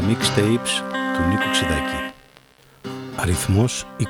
τα mixtapes του Νίκου Ξηδάκη. Αριθμός 20.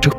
Tchau.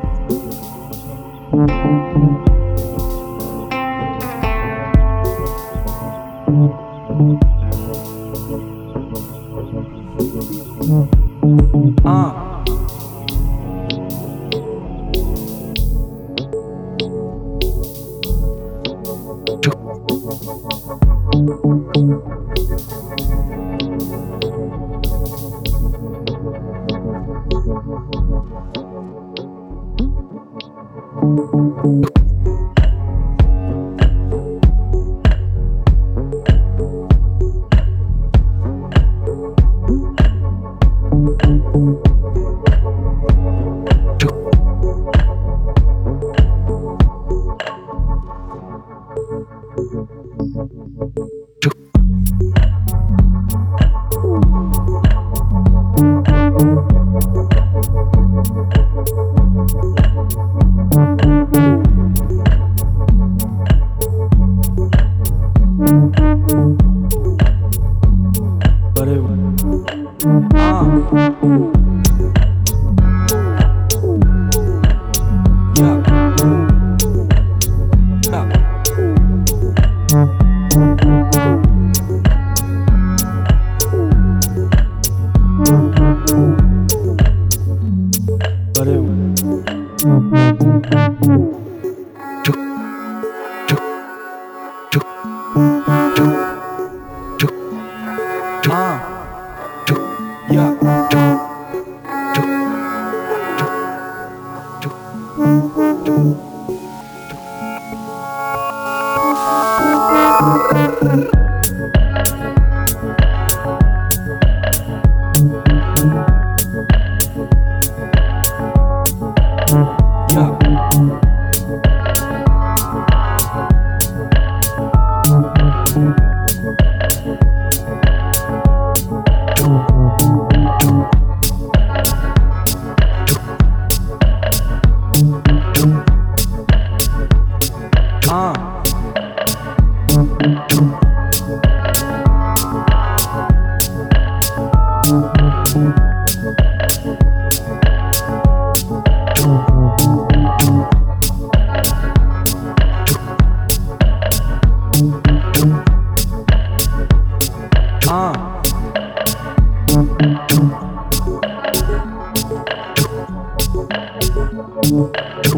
Thank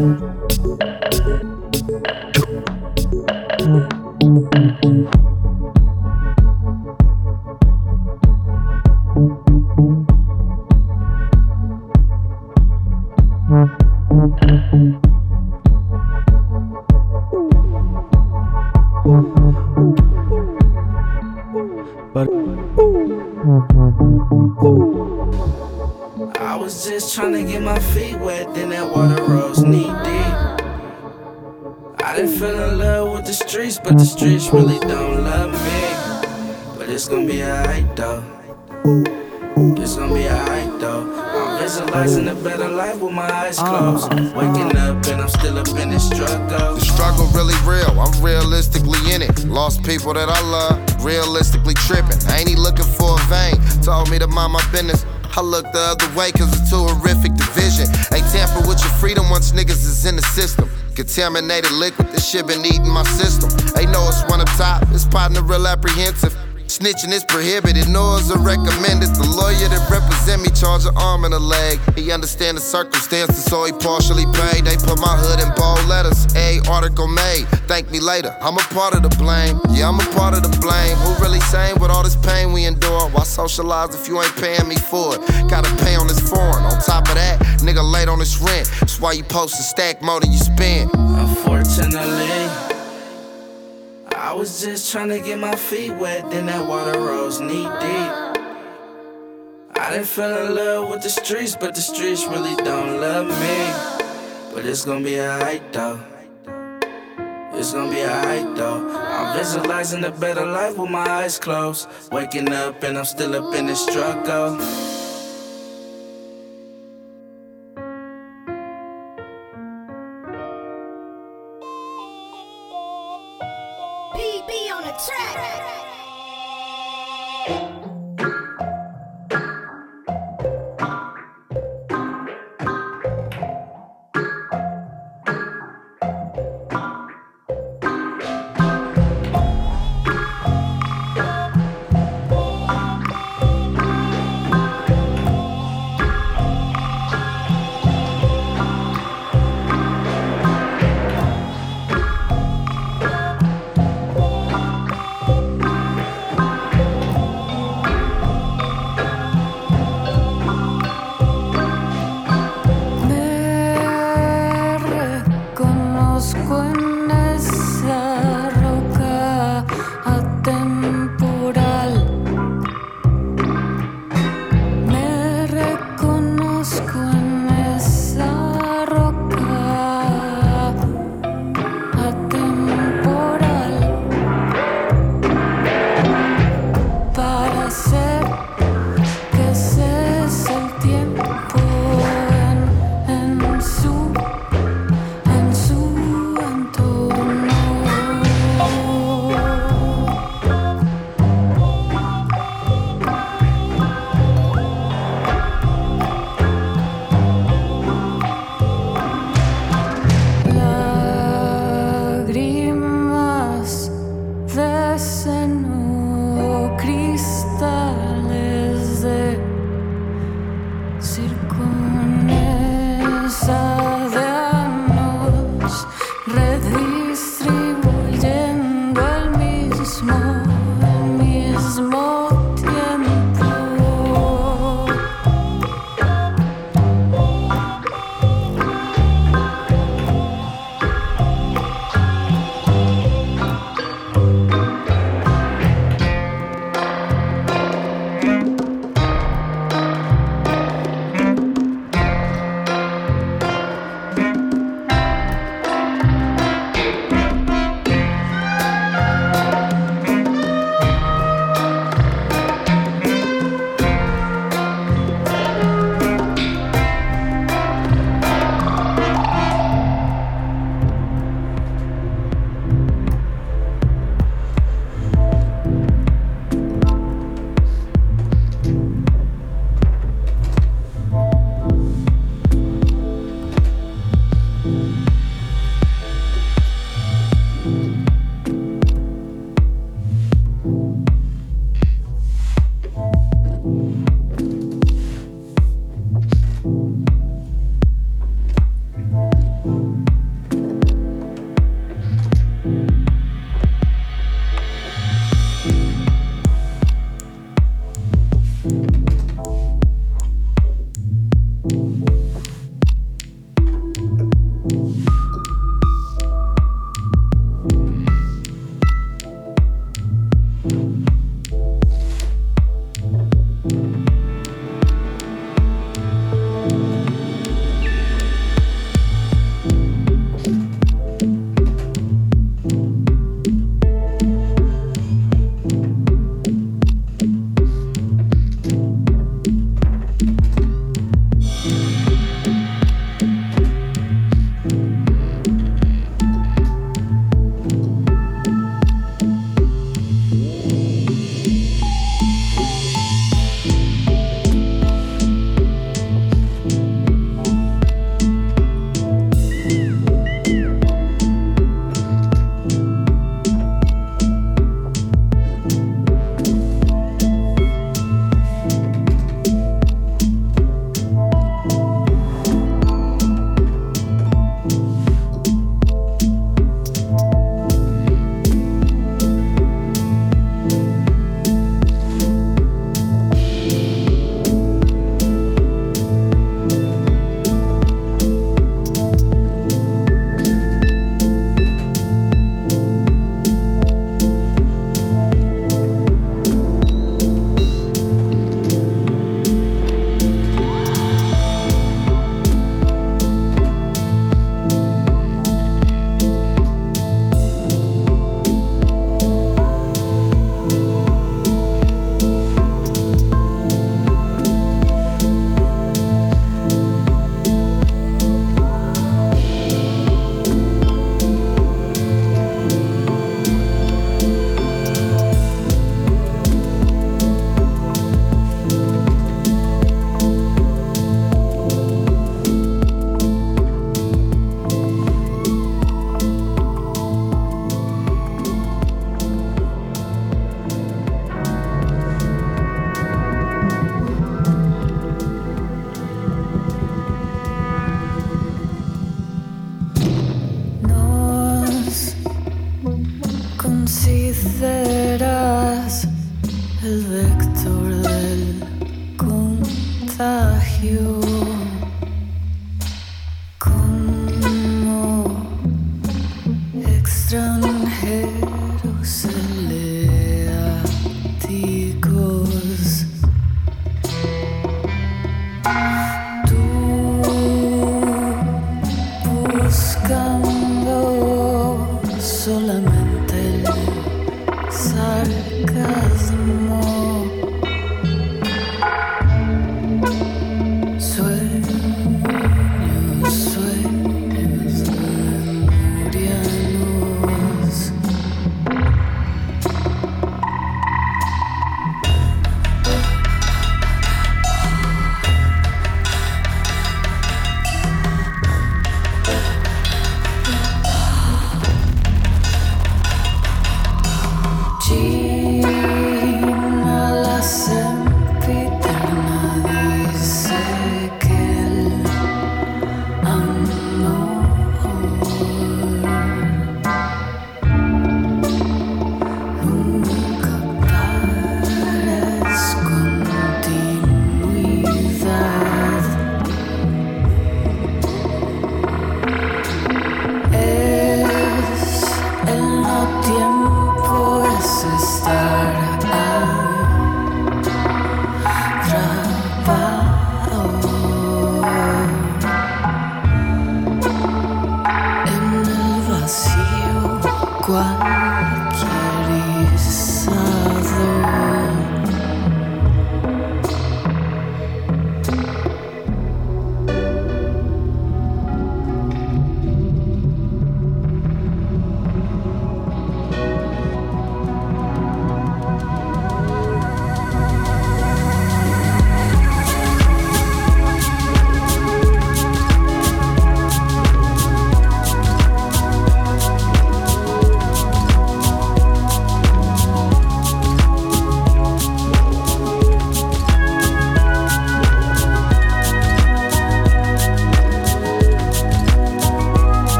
you. tryna get my feet wet, then that water rolls knee deep. I done fell in love with the streets, but the streets really don't love me. But it's gonna be alright though. It's gonna be alright though. I'm visualizing a better life with my eyes uh-huh. closed. Waking up and I'm still up in the struggle. The struggle really real, I'm realistically in it. Lost people that I love, realistically tripping. Ain't he looking for a vein? Told me to mind my business. I look the other way cause it's too horrific division. Ain't tamper with your freedom once niggas is in the system. Contaminated liquid, this shit been eating my system. Ain't know it's one up top, it's partner real apprehensive. Snitching is prohibited, noise are recommended. The lawyer that represent me charge an arm and a leg. He understand the circumstances, so he partially paid. They put my hood in bold letters. A article made. Thank me later. I'm a part of the blame. Yeah, I'm a part of the blame. Who really sane with all this pain we endure? Why socialize if you ain't paying me for it? Gotta pay on this foreign. On top of that, nigga late on this rent. That's why you post a stack more than you spend. Unfortunately. I was just trying to get my feet wet, then that water rose knee deep. I didn't fell in love with the streets, but the streets really don't love me. But it's gonna be alright though. It's gonna be alright though. I'm visualizing a better life with my eyes closed. Waking up and I'm still up in the struggle.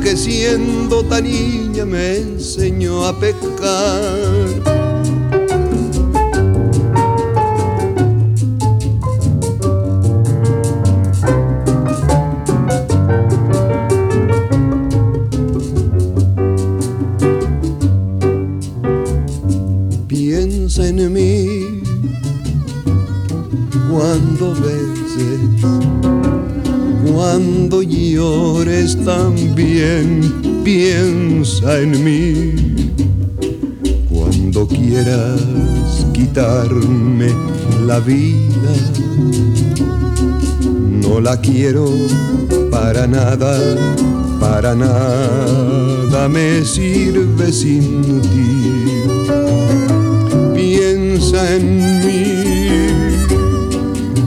Que siendo tan niña me enseñó a pecar quiero para nada, para nada me sirve sin ti. Piensa en mí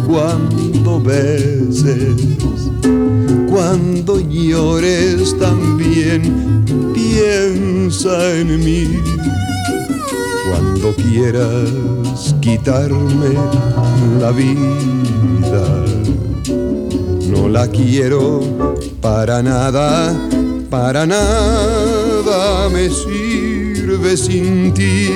cuando beses cuando llores también piensa en mí. Cuando quieras quitarme la vida, la quiero para nada, para nada me sirve sin ti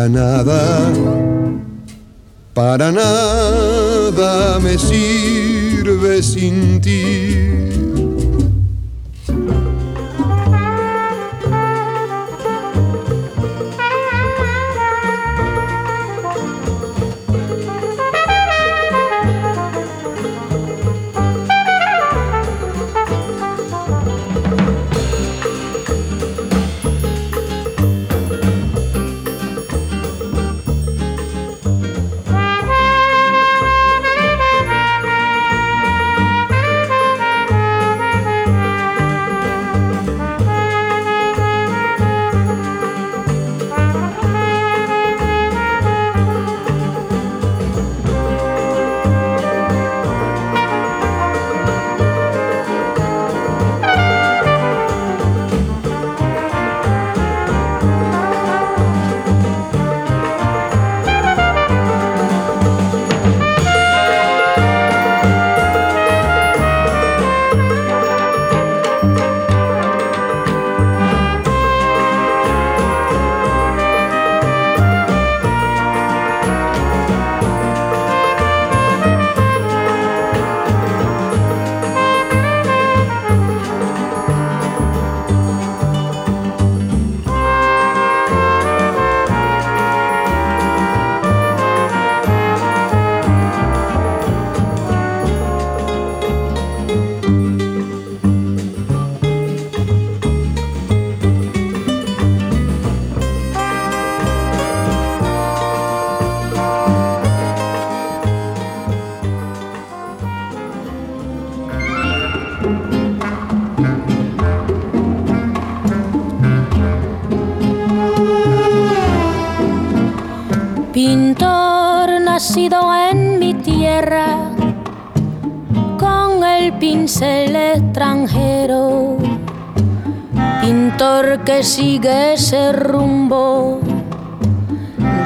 para nada. Para nada me sirve sin ti en mi tierra con el pincel extranjero, pintor que sigue ese rumbo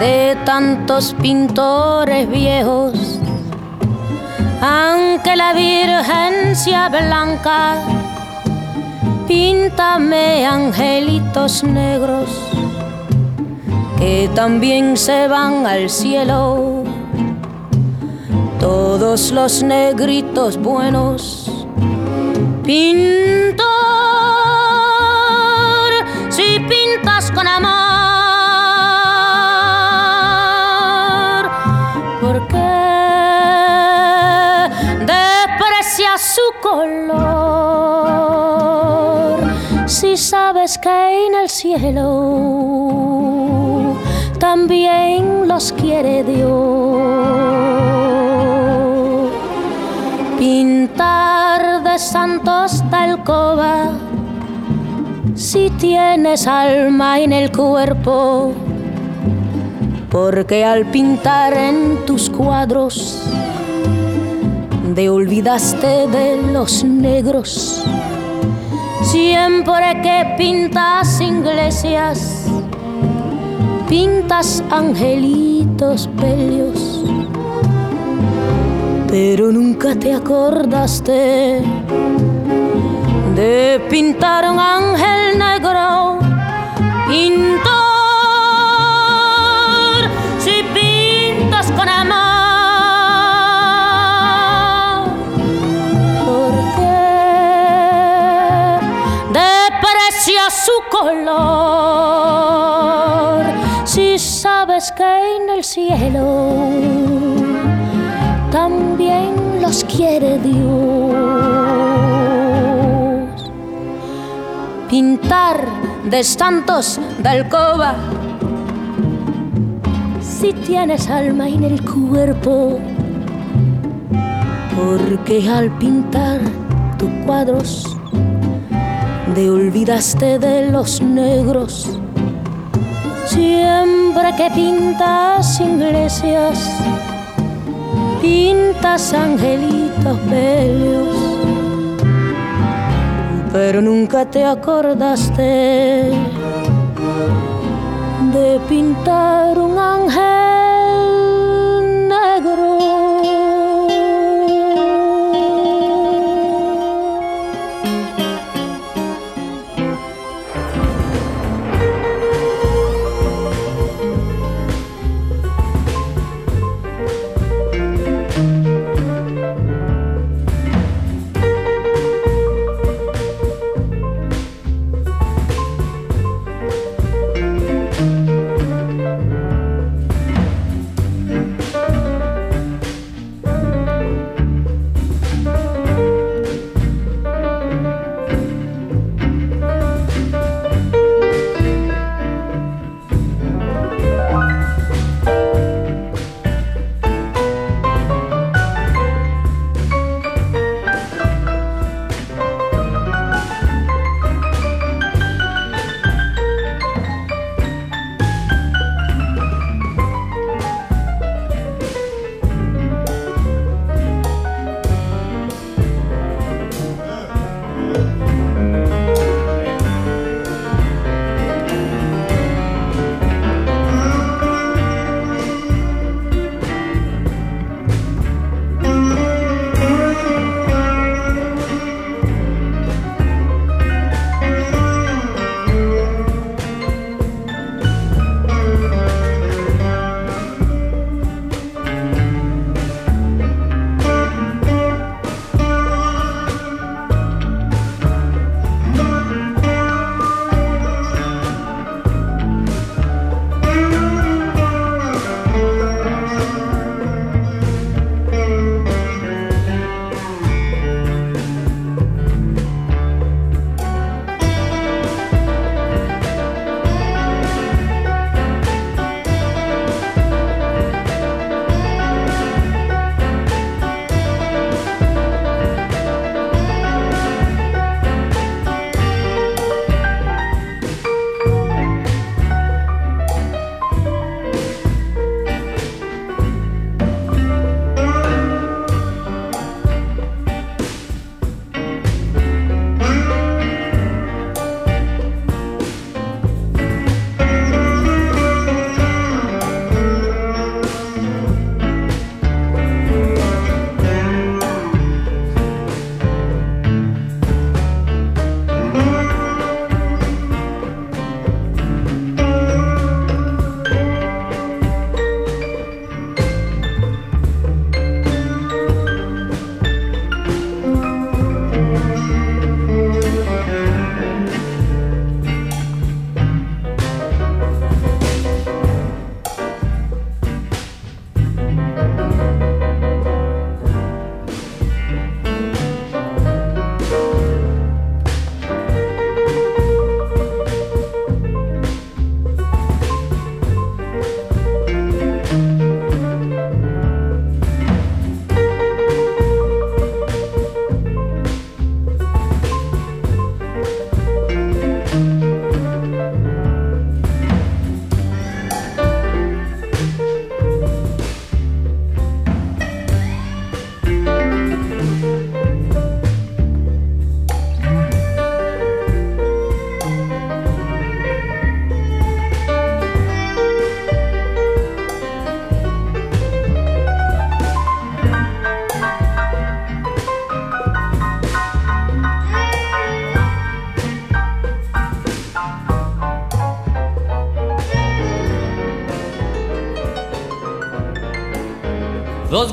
de tantos pintores viejos, aunque la Virgencia Blanca Píntame angelitos negros que también se van al cielo. Todos los negritos buenos. Pintor, si pintas con amor sabes que en el cielo también los quiere Dios. Pintar de santos talcoba si tienes alma en el cuerpo, porque al pintar en tus cuadros te olvidaste de los negros Siempre que pintas iglesias, pintas angelitos bellos, pero nunca te acordaste de pintar un ángel negro. Pintor color. Si sabes que en el cielo también los quiere Dios. Pintar de santos de alcoba. Si tienes alma en el cuerpo, porque al pintar tus cuadros te olvidaste de los negros. Siempre que pintas iglesias, pintas angelitos bellos, pero nunca te acordaste de pintar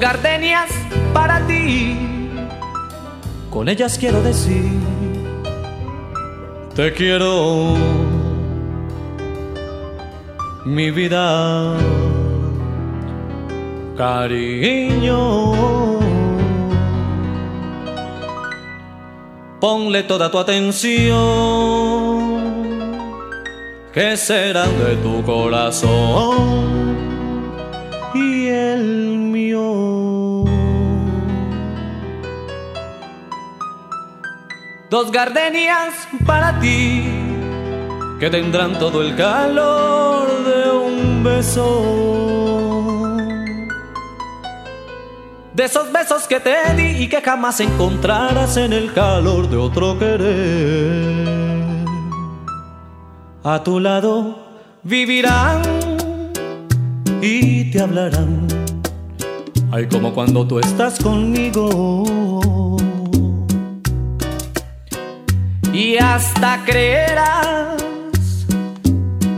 gardenias para ti. Con ellas quiero decir, te quiero, mi vida, cariño. Ponle toda tu atención, que será de tu corazón Dos gardenias para ti que tendrán todo el calor de un beso. De esos besos que te di y que jamás encontrarás en el calor de otro querer. A tu lado vivirán y te hablarán. Ay, como cuando tú estás conmigo y hasta creerás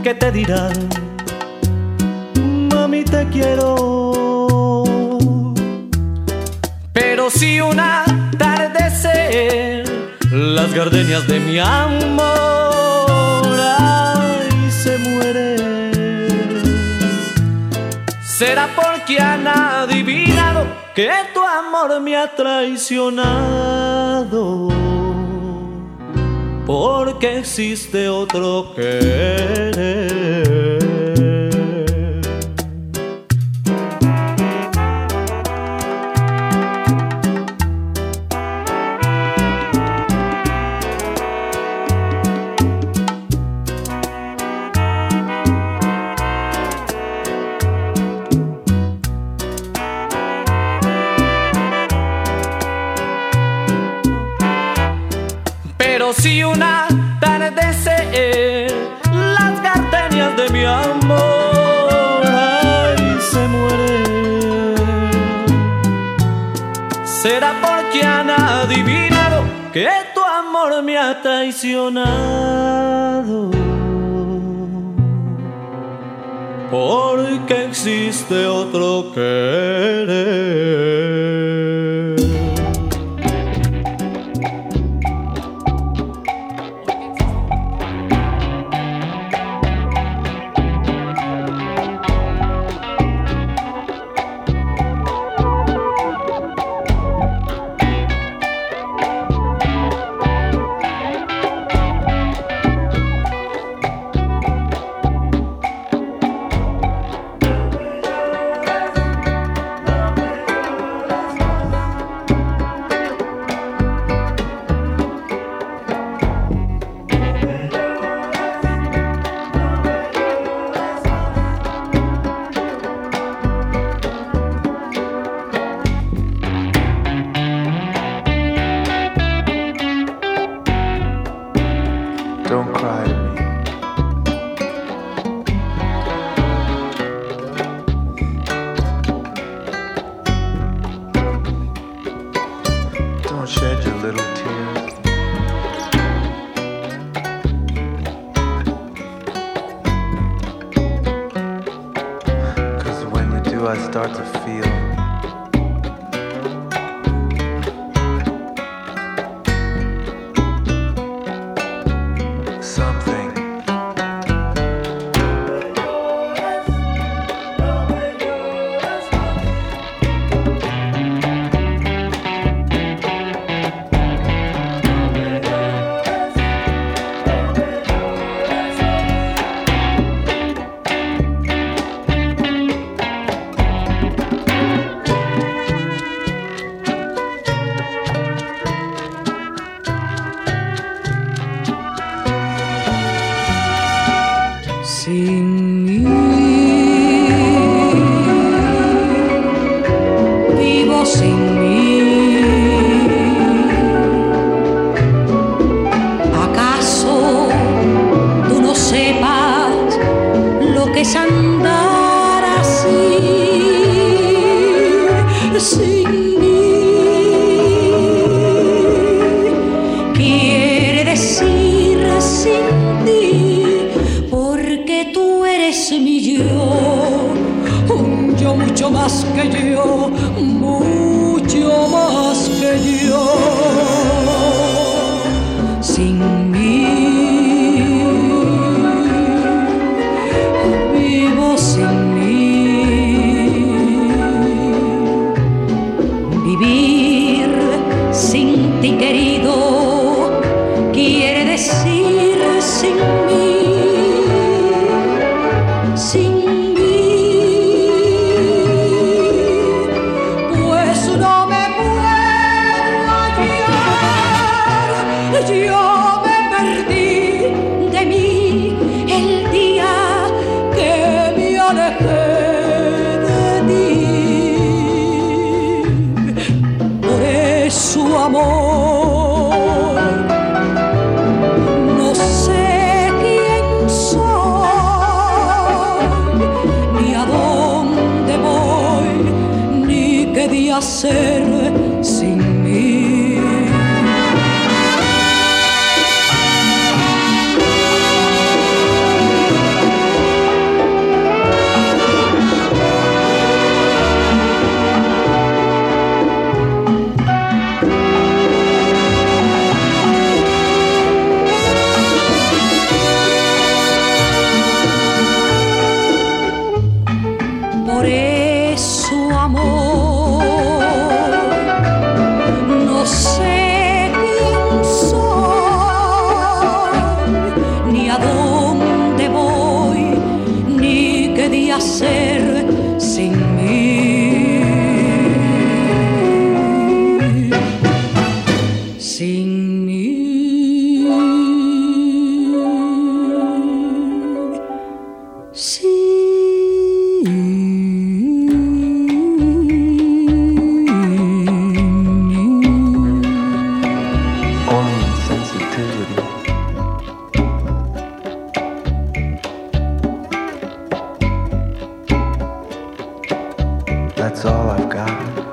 que te dirán, mami te quiero. Pero si una atardecer las gardenias de mi amor ay, se mueren, será porque han adivinado que tu amor me ha traicionado porque existe otro querer. Adivinado que tu amor me ha traicionado. Porque existe otro querer. see that's all I've got.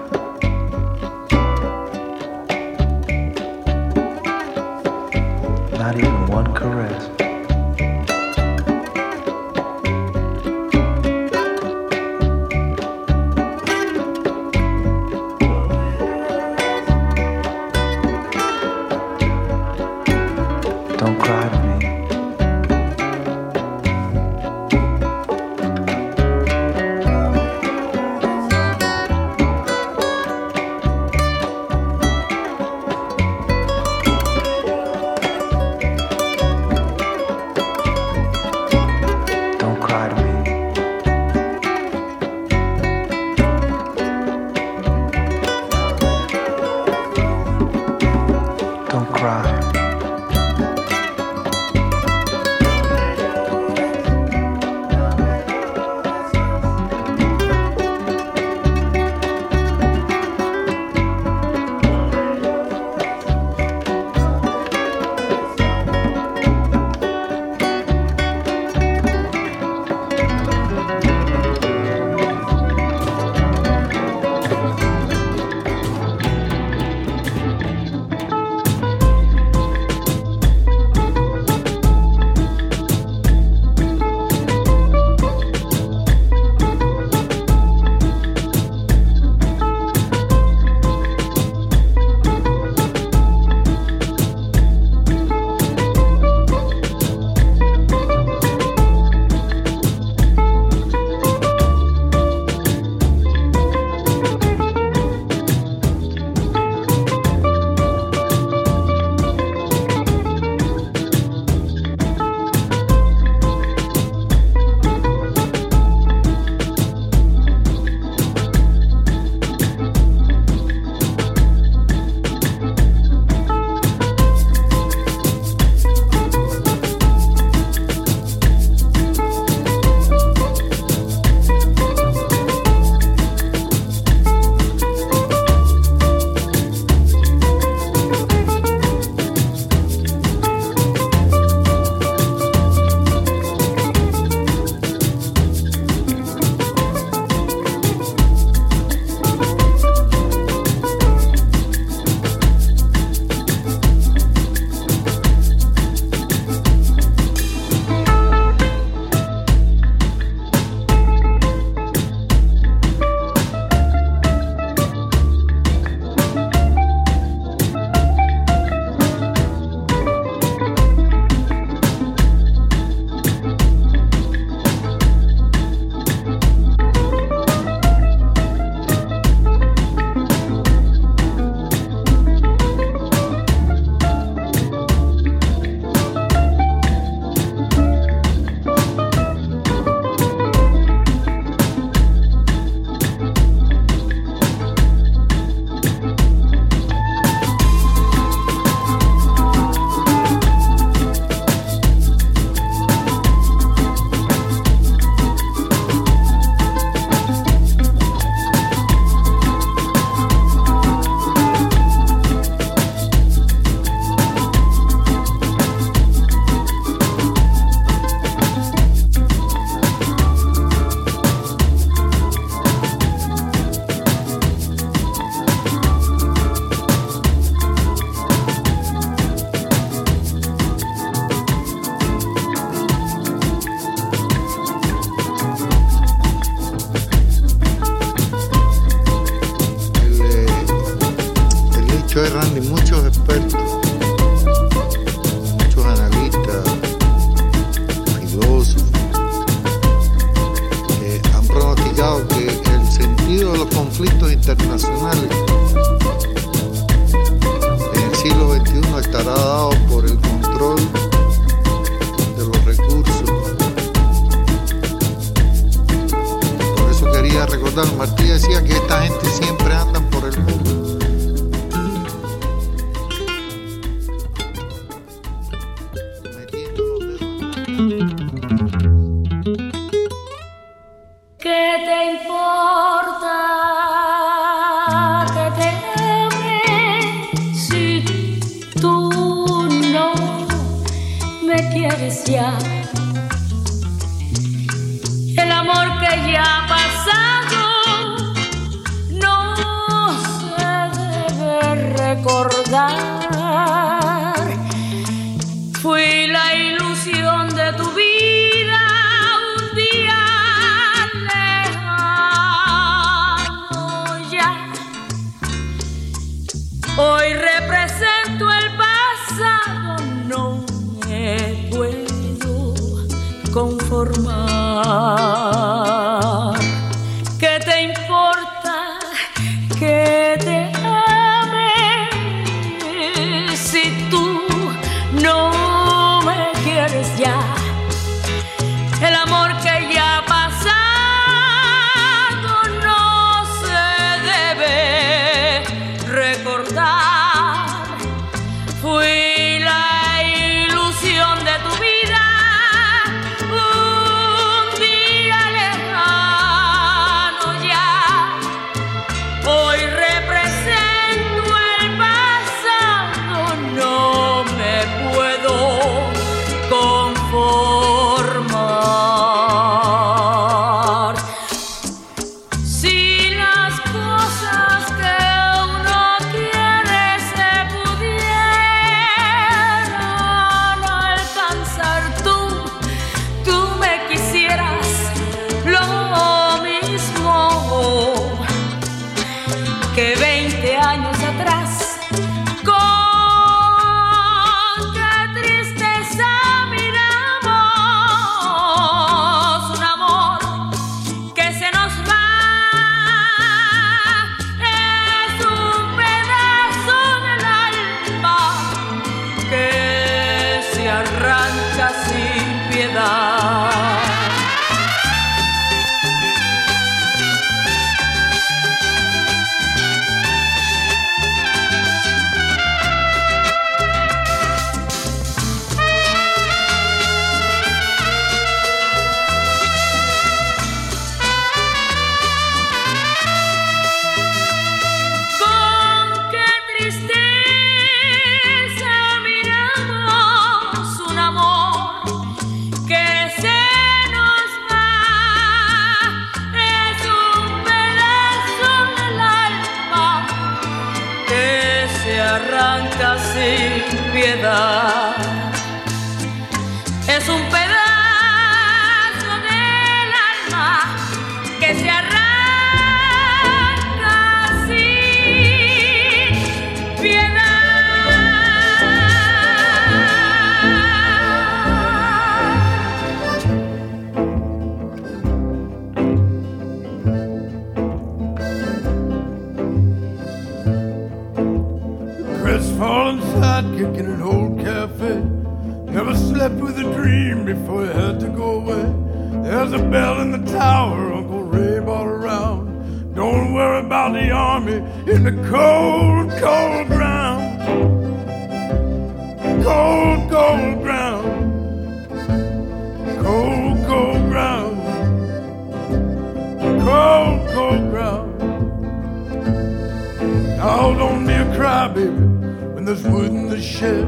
the shed.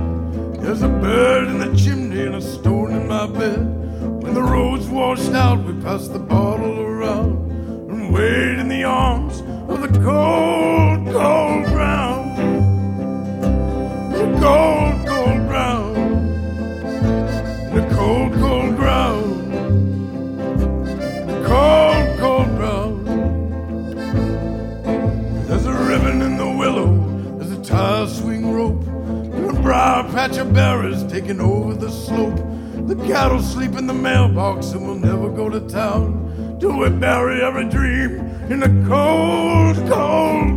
There's a bird in the chimney and a stone in my bed. When the road's washed out, we pass the bar. taking over the slope. The cattle sleep in the mailbox and we'll never go to town till we bury every dream in the cold, cold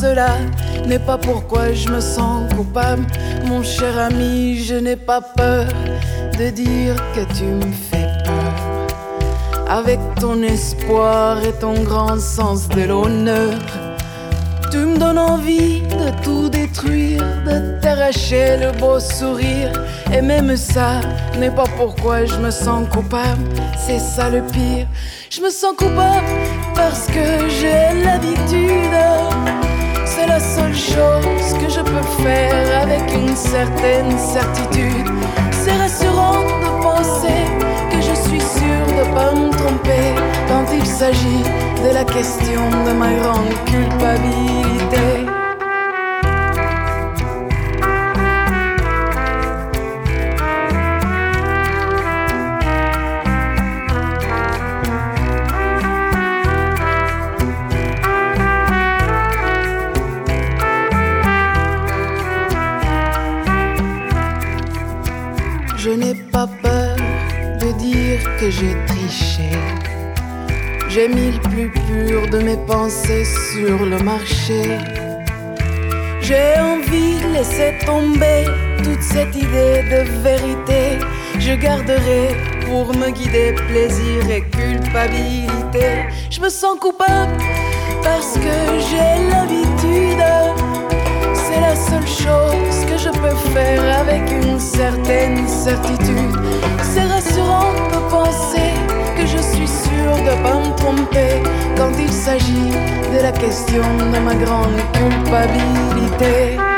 cela n'est pas pourquoi je me sens coupable. Mon cher ami, je n'ai pas peur de dire que tu me fais peur. Avec ton espoir et ton grand sens de l'honneur tu me donnes envie de tout détruire, de t'arracher le beau sourire. Et même ça n'est pas pourquoi je me sens coupable, c'est ça le pire. Je me sens coupable parce que j'ai l'habitude. C'est la seule chose que je peux faire avec une certaine certitude. C'est rassurant de penser que je suis sûr de pas me tromper quand il s'agit de la question de ma grande culpabilité. J'ai mis le plus pur de mes pensées sur le marché. J'ai envie de laisser tomber toute cette idée de vérité. Je garderai pour me guider plaisir et culpabilité. Je me sens coupable parce que j'ai l'habitude. C'est la seule chose que je peux faire avec une certaine certitude. C'est rassurant de penser question de ma grande culpabilité.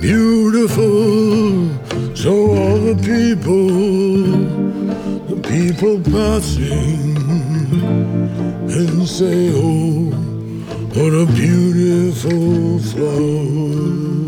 beautiful, so all the people, the people passing and say, oh, what a beautiful flower.